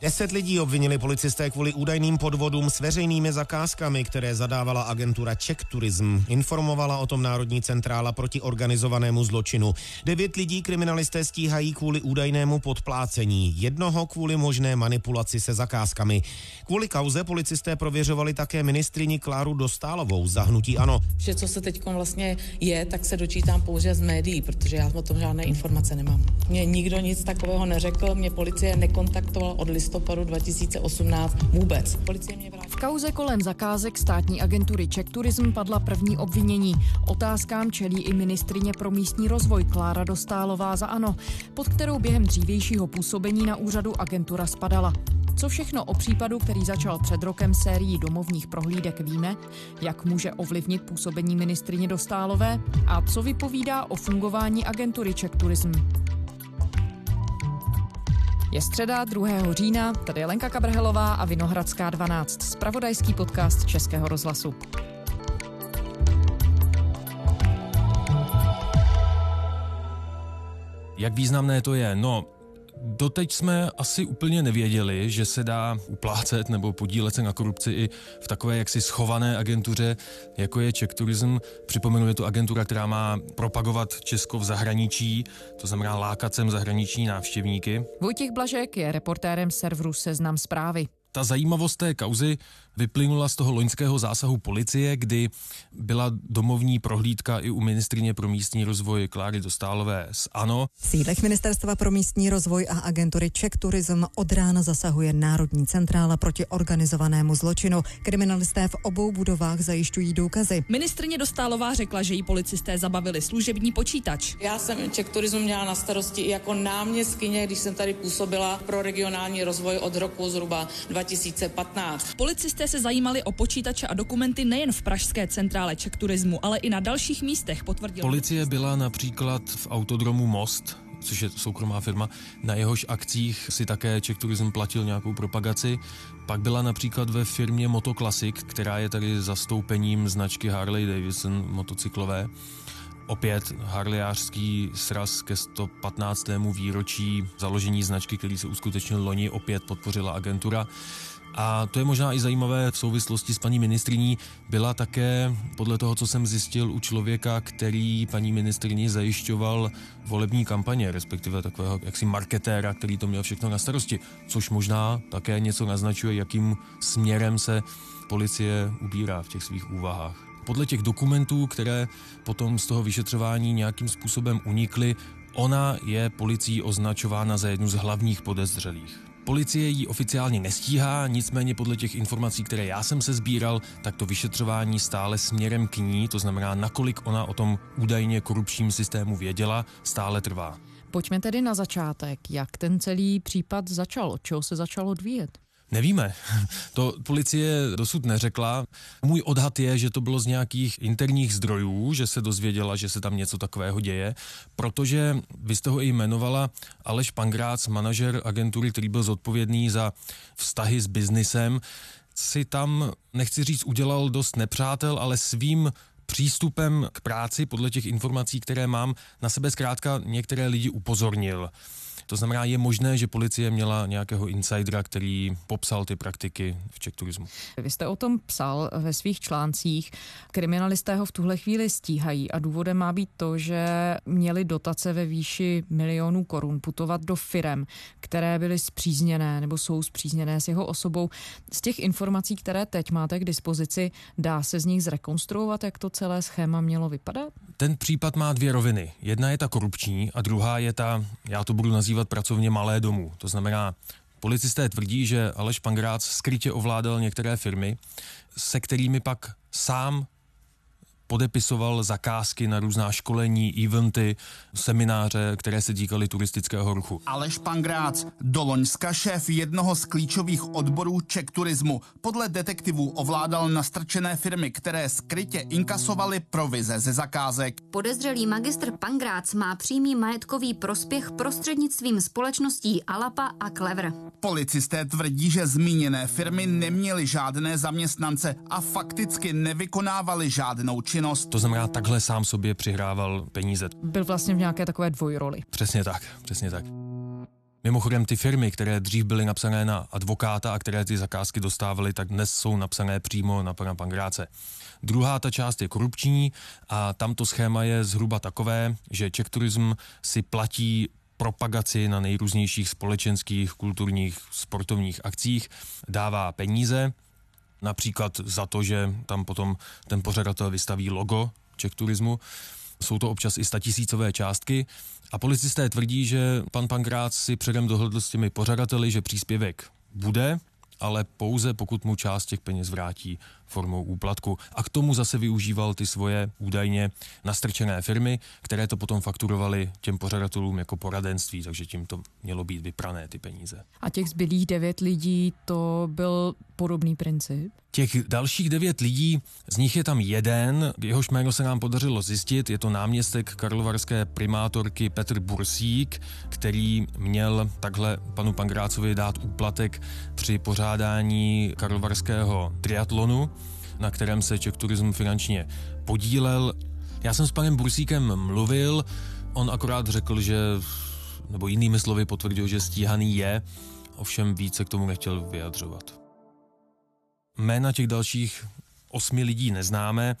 Deset lidí obvinili policisté kvůli údajným podvodům s veřejnými zakázkami, které zadávala agentura Czech Tourism. Informovala o tom Národní centrála proti organizovanému zločinu. Devět lidí kriminalisté stíhají kvůli údajnému podplácení, jednoho kvůli možné manipulaci se zakázkami. Kvůli kauze policisté prověřovali také ministrini Kláru Dostálovou za hnutí ANO. Vše, co se teď vlastně je, tak se dočítám pouze z médií, protože já o tom žádné informace nemám. Mně nikdo nic takového neřekl, mě policie nekontaktovala od listopadu listopadu 2018 vůbec. Policie mě vrátila. V kauze kolem zakázek státní agentury Czech Tourism padla první obvinění. Otázkám čelí i ministrině pro místní rozvoj Klára Dostálová za ANO, pod kterou během dřívějšího působení na úřadu agentura spadala. Co všechno o případu, který začal před rokem sérií domovních prohlídek víme, jak může ovlivnit působení ministrině Dostálové a co vypovídá o fungování agentury Czech Tourism. Je středa 2. října, tady je Lenka Kabrhelová a Vinohradská 12, spravodajský podcast Českého rozhlasu. Jak významné to je? No, Doteď jsme asi úplně nevěděli, že se dá uplácet nebo podílet se na korupci i v takové jaksi schované agentuře, jako je Czech Tourism. Připomenu, je to agentura, která má propagovat Česko v zahraničí, to znamená lákat sem zahraniční návštěvníky. Vojtěch Blažek je reportérem serveru Seznam zprávy. Ta zajímavost té kauzy vyplynula z toho loňského zásahu policie, kdy byla domovní prohlídka i u ministrině pro místní rozvoj Kláry Dostálové z ANO. V sídlech Ministerstva pro místní rozvoj a agentury Czech Tourism od rána zasahuje Národní centrála proti organizovanému zločinu. Kriminalisté v obou budovách zajišťují důkazy. Ministrině Dostálová řekla, že jí policisté zabavili služební počítač. Já jsem Czech Tourism měla na starosti i jako náměstkyně, když jsem tady působila pro regionální rozvoj od roku zhruba 2015. Policisté Turisté se zajímali o počítače a dokumenty nejen v pražské centrále Czech Turismu, ale i na dalších místech, potvrdil. Policie byla například v autodromu Most, což je soukromá firma, na jehož akcích si také Czech Tourism platil nějakou propagaci. Pak byla například ve firmě Motoclassic, která je tady zastoupením značky Harley Davidson motocyklové. Opět harliářský sraz ke 115. výročí založení značky, který se uskutečnil loni, opět podpořila agentura. A to je možná i zajímavé v souvislosti s paní ministriní. Byla také, podle toho, co jsem zjistil, u člověka, který paní ministrině zajišťoval volební kampaně, respektive takového jaksi marketéra, který to měl všechno na starosti, což možná také něco naznačuje, jakým směrem se policie ubírá v těch svých úvahách. Podle těch dokumentů, které potom z toho vyšetřování nějakým způsobem unikly, ona je policií označována za jednu z hlavních podezřelých. Policie ji oficiálně nestíhá, nicméně podle těch informací, které já jsem se sbíral, tak to vyšetřování stále směrem k ní, to znamená, nakolik ona o tom údajně korupčním systému věděla, stále trvá. Pojďme tedy na začátek. Jak ten celý případ začal? Od čeho se začalo odvíjet? Nevíme. To policie dosud neřekla. Můj odhad je, že to bylo z nějakých interních zdrojů, že se dozvěděla, že se tam něco takového děje, protože vy jste ho i jmenovala Aleš Pangrác, manažer agentury, který byl zodpovědný za vztahy s biznisem, si tam, nechci říct, udělal dost nepřátel, ale svým přístupem k práci, podle těch informací, které mám, na sebe zkrátka některé lidi upozornil. To znamená, je možné, že policie měla nějakého insidera, který popsal ty praktiky v Czech turismu. Vy jste o tom psal ve svých článcích. Kriminalisté ho v tuhle chvíli stíhají a důvodem má být to, že měli dotace ve výši milionů korun putovat do firem, které byly zpřízněné nebo jsou zpřízněné s jeho osobou. Z těch informací, které teď máte k dispozici, dá se z nich zrekonstruovat, jak to celé schéma mělo vypadat? Ten případ má dvě roviny. Jedna je ta korupční a druhá je ta, já to budu nazývat pracovně malé domů. To znamená, policisté tvrdí, že Aleš Pangrác skrytě ovládal některé firmy, se kterými pak sám podepisoval zakázky na různá školení, eventy, semináře, které se týkaly turistického ruchu. Aleš Pangrác, do Loňska šéf jednoho z klíčových odborů Czech turismu, podle detektivů ovládal nastrčené firmy, které skrytě inkasovaly provize ze zakázek. Podezřelý magistr Pangrác má přímý majetkový prospěch prostřednictvím společností Alapa a Clever. Policisté tvrdí, že zmíněné firmy neměly žádné zaměstnance a fakticky nevykonávaly žádnou činnost činnost. To znamená, takhle sám sobě přihrával peníze. Byl vlastně v nějaké takové dvojroli. Přesně tak, přesně tak. Mimochodem ty firmy, které dřív byly napsané na advokáta a které ty zakázky dostávaly, tak dnes jsou napsané přímo na pana Pangráce. Druhá ta část je korupční a tam to schéma je zhruba takové, že Czech Tourism si platí propagaci na nejrůznějších společenských, kulturních, sportovních akcích, dává peníze, například za to, že tam potom ten pořadatel vystaví logo Czech Turismu. Jsou to občas i statisícové částky a policisté tvrdí, že pan Pankrác si předem dohodl s těmi pořadateli, že příspěvek bude, ale pouze pokud mu část těch peněz vrátí formou úplatku. A k tomu zase využíval ty svoje údajně nastrčené firmy, které to potom fakturovaly těm pořadatelům jako poradenství, takže tím to mělo být vyprané ty peníze. A těch zbylých devět lidí, to byl podobný princip? Těch dalších devět lidí, z nich je tam jeden, jehož jméno se nám podařilo zjistit, je to náměstek karlovarské primátorky Petr Bursík, který měl takhle panu Pangrácovi dát úplatek při pořádání karlovarského triatlonu na kterém se Czech Tourism finančně podílel. Já jsem s panem Bursíkem mluvil, on akorát řekl, že, nebo jinými slovy potvrdil, že stíhaný je, ovšem více k tomu nechtěl vyjadřovat. Jména těch dalších osmi lidí neznáme,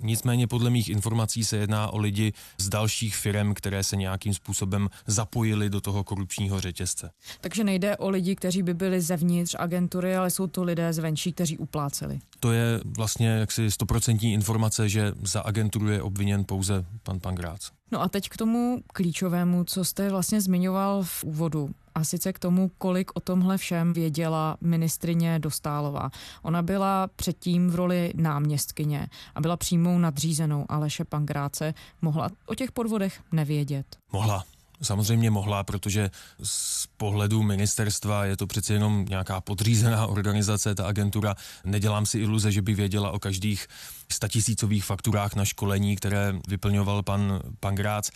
nicméně podle mých informací se jedná o lidi z dalších firm, které se nějakým způsobem zapojili do toho korupčního řetězce. Takže nejde o lidi, kteří by byli zevnitř agentury, ale jsou to lidé zvenčí, kteří upláceli. To je vlastně jaksi stoprocentní informace, že za agenturu je obviněn pouze pan Pangrác. No a teď k tomu klíčovému, co jste vlastně zmiňoval v úvodu a sice k tomu, kolik o tomhle všem věděla ministrině Dostálová. Ona byla předtím v roli náměstkyně a byla přímou nadřízenou Aleše Pangráce. Mohla o těch podvodech nevědět? Mohla. Samozřejmě mohla, protože z pohledu ministerstva je to přece jenom nějaká podřízená organizace, ta agentura. Nedělám si iluze, že by věděla o každých statisícových fakturách na školení, které vyplňoval pan Pangrác.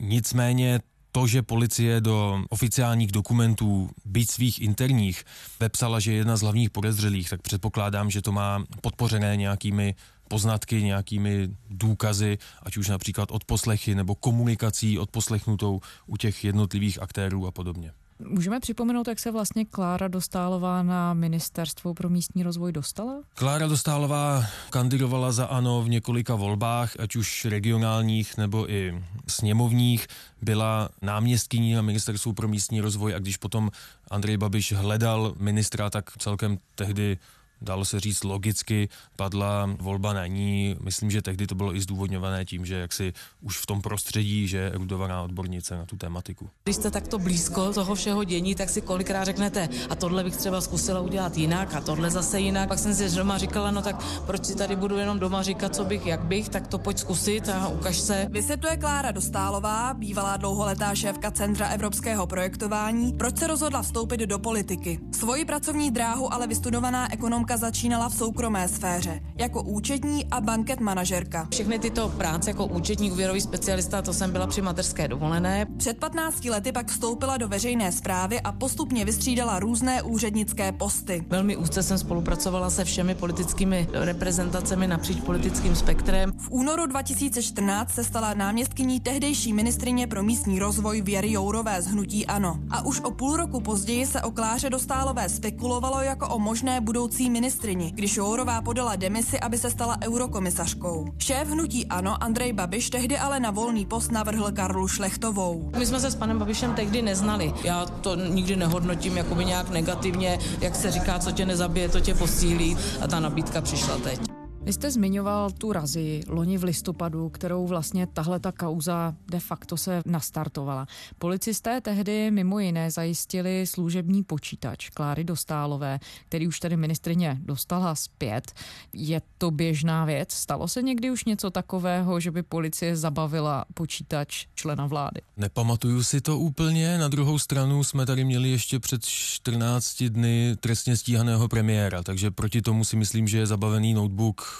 Nicméně to, že policie do oficiálních dokumentů, byť svých interních, vepsala, že je jedna z hlavních podezřelých, tak předpokládám, že to má podpořené nějakými poznatky, nějakými důkazy, ať už například od poslechy nebo komunikací odposlechnutou u těch jednotlivých aktérů a podobně. Můžeme připomenout, jak se vlastně Klára Dostálová na Ministerstvo pro místní rozvoj dostala? Klára Dostálová kandidovala za ANO v několika volbách, ať už regionálních nebo i sněmovních. Byla náměstkyní na Ministerstvu pro místní rozvoj a když potom Andrej Babiš hledal ministra, tak celkem tehdy dalo se říct logicky, padla volba na ní. Myslím, že tehdy to bylo i zdůvodňované tím, že jaksi už v tom prostředí, že je erudovaná odbornice na tu tematiku. Když jste takto blízko toho všeho dění, tak si kolikrát řeknete, a tohle bych třeba zkusila udělat jinak, a tohle zase jinak. Pak jsem si doma říkala, no tak proč si tady budu jenom doma říkat, co bych, jak bych, tak to pojď zkusit a ukaž se. Vysvětluje Klára Dostálová, bývalá dlouholetá šéfka Centra evropského projektování, proč se rozhodla vstoupit do politiky. Svoji pracovní dráhu ale vystudovaná ekonomka Hanka začínala v soukromé sféře, jako účetní a banket manažerka. Všechny tyto práce jako účetní úvěrový specialista, to jsem byla při mateřské dovolené. Před 15 lety pak vstoupila do veřejné zprávy a postupně vystřídala různé úřednické posty. Velmi úzce jsem spolupracovala se všemi politickými reprezentacemi napříč politickým spektrem. V únoru 2014 se stala náměstkyní tehdejší ministrině pro místní rozvoj Věry Jourové z Hnutí Ano. A už o půl roku později se o Kláře Dostálové spekulovalo jako o možné budoucí ministrini, když Jourová podala demisi, aby se stala eurokomisařkou. Šéf hnutí Ano, Andrej Babiš, tehdy ale na volný post navrhl Karlu Šlechtovou. My jsme se s panem Babišem tehdy neznali. Já to nikdy nehodnotím jakoby nějak negativně, jak se říká, co tě nezabije, to tě posílí a ta nabídka přišla teď. Vy jste zmiňoval tu razi loni v listopadu, kterou vlastně tahle ta kauza de facto se nastartovala. Policisté tehdy mimo jiné zajistili služební počítač Kláry Dostálové, který už tady ministrině dostala zpět. Je to běžná věc? Stalo se někdy už něco takového, že by policie zabavila počítač člena vlády? Nepamatuju si to úplně. Na druhou stranu jsme tady měli ještě před 14 dny trestně stíhaného premiéra, takže proti tomu si myslím, že je zabavený notebook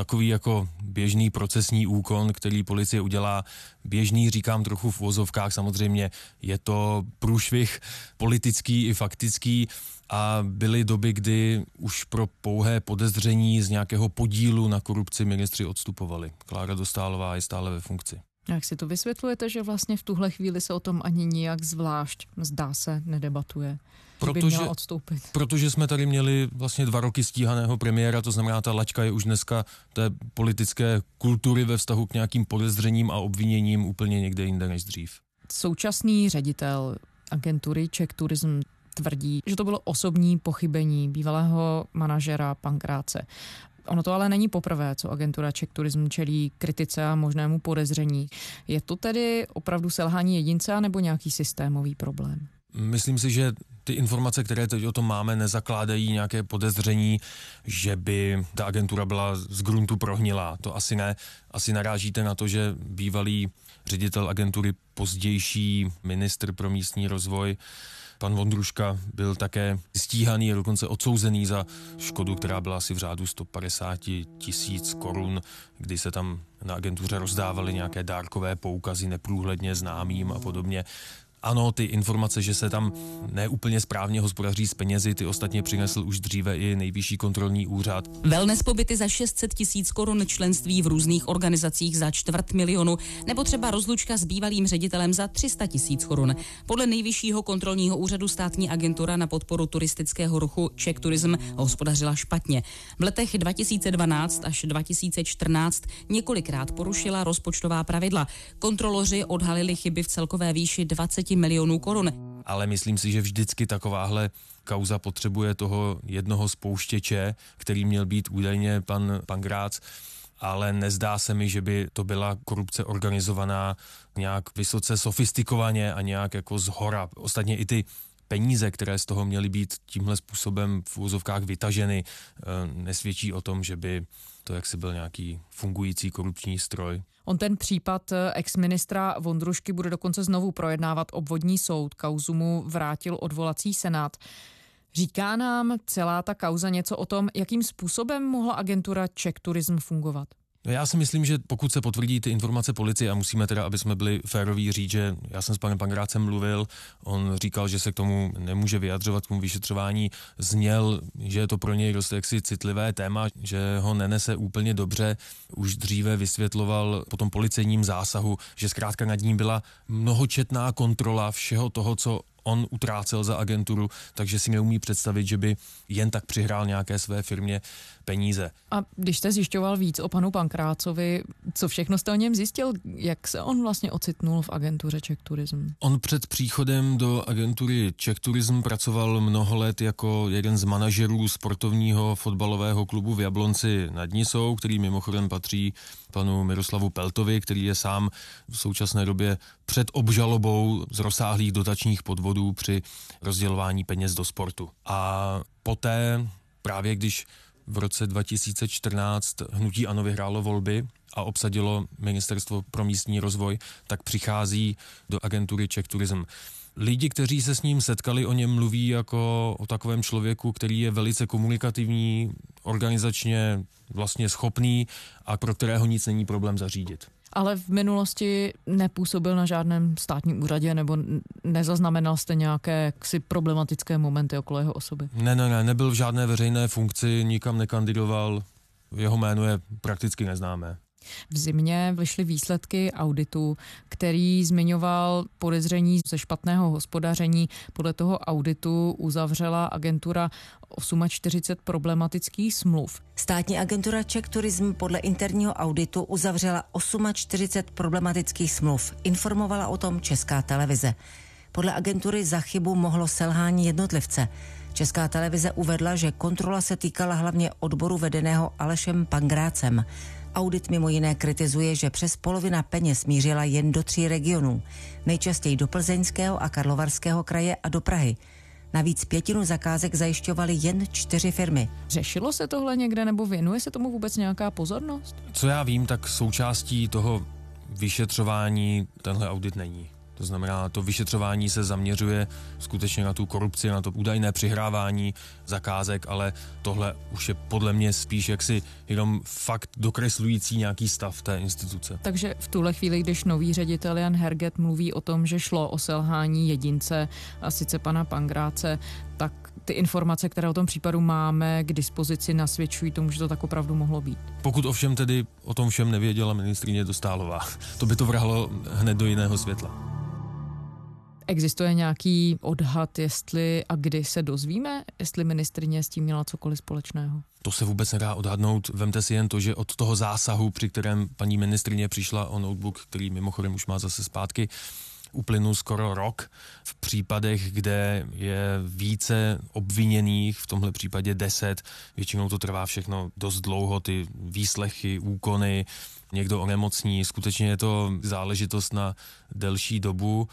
takový jako běžný procesní úkon, který policie udělá. Běžný říkám trochu v vozovkách, samozřejmě je to průšvih politický i faktický a byly doby, kdy už pro pouhé podezření z nějakého podílu na korupci ministři odstupovali. Klára Dostálová je stále ve funkci. Jak si to vysvětlujete, že vlastně v tuhle chvíli se o tom ani nijak zvlášť, zdá se, nedebatuje? Protože, by odstoupit. protože jsme tady měli vlastně dva roky stíhaného premiéra, to znamená, ta laťka je už dneska té politické kultury ve vztahu k nějakým podezřením a obviněním úplně někde jinde než dřív. Současný ředitel agentury Czech Tourism tvrdí, že to bylo osobní pochybení bývalého manažera Pankráce. Ono to ale není poprvé, co agentura Czech Tourism čelí kritice a možnému podezření. Je to tedy opravdu selhání jedince nebo nějaký systémový problém? Myslím si, že ty informace, které teď o tom máme, nezakládají nějaké podezření, že by ta agentura byla z gruntu prohnilá. To asi ne. Asi narážíte na to, že bývalý ředitel agentury, pozdější ministr pro místní rozvoj, pan Vondruška byl také stíhaný a dokonce odsouzený za škodu, která byla asi v řádu 150 tisíc korun, kdy se tam na agentuře rozdávaly nějaké dárkové poukazy neprůhledně známým a podobně. Ano, ty informace, že se tam neúplně správně hospodaří s penězi, ty ostatně přinesl už dříve i nejvyšší kontrolní úřad. Wellness pobyty za 600 tisíc korun, členství v různých organizacích za čtvrt milionu, nebo třeba rozlučka s bývalým ředitelem za 300 tisíc korun. Podle nejvyššího kontrolního úřadu státní agentura na podporu turistického ruchu Czech Tourism hospodařila špatně. V letech 2012 až 2014 několikrát porušila rozpočtová pravidla. Kontroloři odhalili chyby v celkové výši 20 milionů korun. Ale myslím si, že vždycky takováhle kauza potřebuje toho jednoho spouštěče, který měl být údajně pan, pan Grác, ale nezdá se mi, že by to byla korupce organizovaná nějak vysoce sofistikovaně a nějak jako z hora. Ostatně i ty peníze, které z toho měly být tímhle způsobem v úzovkách vytaženy, eh, nesvědčí o tom, že by to jaksi byl nějaký fungující korupční stroj. On ten případ eh, exministra Vondrušky bude dokonce znovu projednávat obvodní soud. Kauzu mu vrátil odvolací senát. Říká nám celá ta kauza něco o tom, jakým způsobem mohla agentura Czech Tourism fungovat? No já si myslím, že pokud se potvrdí ty informace policie a musíme teda, aby jsme byli féroví, říct, že já jsem s panem Pangrácem mluvil, on říkal, že se k tomu nemůže vyjadřovat, k tomu vyšetřování, zněl, že je to pro něj dost jaksi citlivé téma, že ho nenese úplně dobře. Už dříve vysvětloval po tom policejním zásahu, že zkrátka nad ním byla mnohočetná kontrola všeho toho, co on utrácel za agenturu, takže si neumí představit, že by jen tak přihrál nějaké své firmě peníze. A když jste zjišťoval víc o panu Pankrácovi, co všechno jste o něm zjistil? Jak se on vlastně ocitnul v agentuře Czech Tourism? On před příchodem do agentury Czech Tourism pracoval mnoho let jako jeden z manažerů sportovního fotbalového klubu v Jablonci nad Nisou, který mimochodem patří panu Miroslavu Peltovi, který je sám v současné době před obžalobou z rozsáhlých dotačních podvodů při rozdělování peněz do sportu. A poté, právě když v roce 2014 hnutí ANO vyhrálo volby a obsadilo Ministerstvo pro místní rozvoj, tak přichází do agentury Czech Tourism. Lidi, kteří se s ním setkali, o něm mluví jako o takovém člověku, který je velice komunikativní, organizačně vlastně schopný a pro kterého nic není problém zařídit. Ale v minulosti nepůsobil na žádném státním úřadě nebo nezaznamenal jste nějaké ksi problematické momenty okolo jeho osoby? Ne, ne, ne, nebyl v žádné veřejné funkci, nikam nekandidoval, jeho jméno je prakticky neznámé. V zimě vyšly výsledky auditu, který zmiňoval podezření ze špatného hospodaření. Podle toho auditu uzavřela agentura 48 problematických smluv. Státní agentura Czech Tourism podle interního auditu uzavřela 48 problematických smluv. Informovala o tom Česká televize. Podle agentury za chybu mohlo selhání jednotlivce. Česká televize uvedla, že kontrola se týkala hlavně odboru vedeného Alešem Pangrácem. Audit mimo jiné kritizuje, že přes polovina peněz mířila jen do tří regionů, nejčastěji do Plzeňského a Karlovarského kraje a do Prahy. Navíc pětinu zakázek zajišťovaly jen čtyři firmy. Řešilo se tohle někde nebo věnuje se tomu vůbec nějaká pozornost? Co já vím, tak součástí toho vyšetřování tenhle audit není. To znamená, to vyšetřování se zaměřuje skutečně na tu korupci, na to údajné přihrávání zakázek, ale tohle už je podle mě spíš jaksi jenom fakt dokreslující nějaký stav té instituce. Takže v tuhle chvíli, když nový ředitel Jan Herget mluví o tom, že šlo o selhání jedince, a sice pana Pangráce, tak ty informace, které o tom případu máme k dispozici, nasvědčují tomu, že to tak opravdu mohlo být. Pokud ovšem tedy o tom všem nevěděla ministrině Dostálová, to by to vrhlo hned do jiného světla. Existuje nějaký odhad, jestli a kdy se dozvíme, jestli ministrině s tím měla cokoliv společného? To se vůbec nedá odhadnout. Vemte si jen to, že od toho zásahu, při kterém paní ministrině přišla o notebook, který mimochodem už má zase zpátky, uplynul skoro rok. V případech, kde je více obviněných, v tomhle případě deset, většinou to trvá všechno dost dlouho, ty výslechy, úkony, někdo onemocní, skutečně je to záležitost na delší dobu.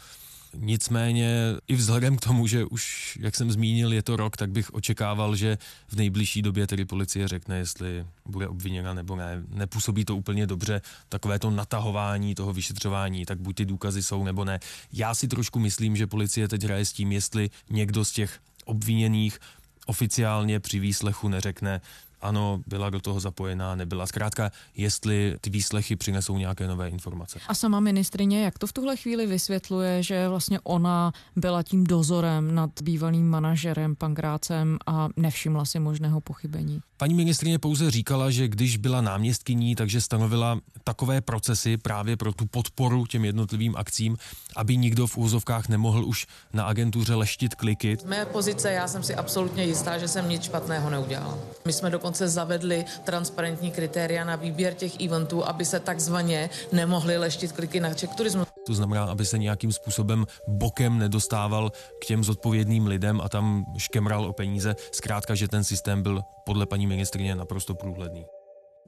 Nicméně i vzhledem k tomu, že už, jak jsem zmínil, je to rok, tak bych očekával, že v nejbližší době tedy policie řekne, jestli bude obviněna nebo ne. Nepůsobí to úplně dobře, takové to natahování toho vyšetřování, tak buď ty důkazy jsou nebo ne. Já si trošku myslím, že policie teď hraje s tím, jestli někdo z těch obviněných oficiálně při výslechu neřekne, ano, byla do toho zapojená, nebyla. Zkrátka, jestli ty výslechy přinesou nějaké nové informace. A sama ministrině, jak to v tuhle chvíli vysvětluje, že vlastně ona byla tím dozorem nad bývalým manažerem Pankrácem a nevšimla si možného pochybení? Paní ministrině pouze říkala, že když byla náměstkyní, takže stanovila takové procesy právě pro tu podporu těm jednotlivým akcím, aby nikdo v úzovkách nemohl už na agentuře leštit kliky. Z mé pozice já jsem si absolutně jistá, že jsem nic špatného neudělala. My jsme dokonce zavedli transparentní kritéria na výběr těch eventů, aby se takzvaně nemohly leštit kliky na Czech turismu. To znamená, aby se nějakým způsobem bokem nedostával k těm zodpovědným lidem a tam škemral o peníze. Zkrátka, že ten systém byl podle paní ministrině naprosto průhledný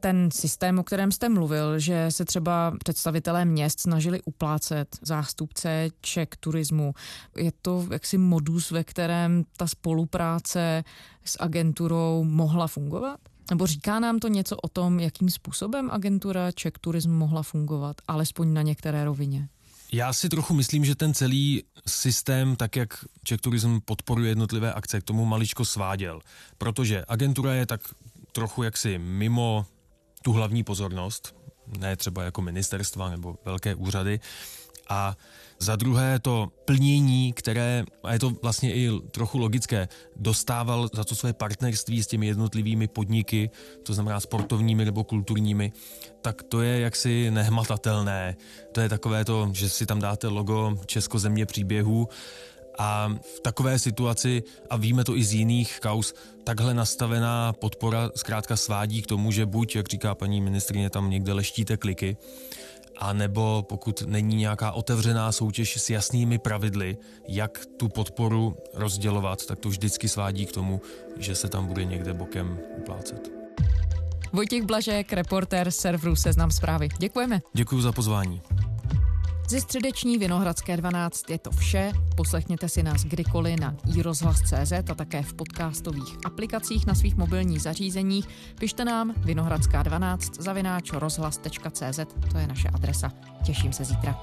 ten systém, o kterém jste mluvil, že se třeba představitelé měst snažili uplácet zástupce Ček turismu. Je to jaksi modus, ve kterém ta spolupráce s agenturou mohla fungovat? Nebo říká nám to něco o tom, jakým způsobem agentura Czech Tourism mohla fungovat, alespoň na některé rovině? Já si trochu myslím, že ten celý systém, tak jak Czech Tourism podporuje jednotlivé akce, k tomu maličko sváděl. Protože agentura je tak trochu jaksi mimo tu hlavní pozornost, ne třeba jako ministerstva nebo velké úřady. A za druhé to plnění, které, a je to vlastně i trochu logické, dostával za to své partnerství s těmi jednotlivými podniky, to znamená sportovními nebo kulturními, tak to je jaksi nehmatatelné. To je takové to, že si tam dáte logo Česko země příběhů a v takové situaci, a víme to i z jiných kaus, takhle nastavená podpora zkrátka svádí k tomu, že buď, jak říká paní ministrině, tam někde leštíte kliky, a nebo pokud není nějaká otevřená soutěž s jasnými pravidly, jak tu podporu rozdělovat, tak to vždycky svádí k tomu, že se tam bude někde bokem uplácet. Vojtěch Blažek, reportér serveru Seznam zprávy. Děkujeme. Děkuji za pozvání. Ze středeční Vinohradské 12 je to vše. Poslechněte si nás kdykoliv na iRozhlas.cz a také v podcastových aplikacích na svých mobilních zařízeních. Pište nám vinohradská 12 zavináč rozhlas.cz, to je naše adresa. Těším se zítra.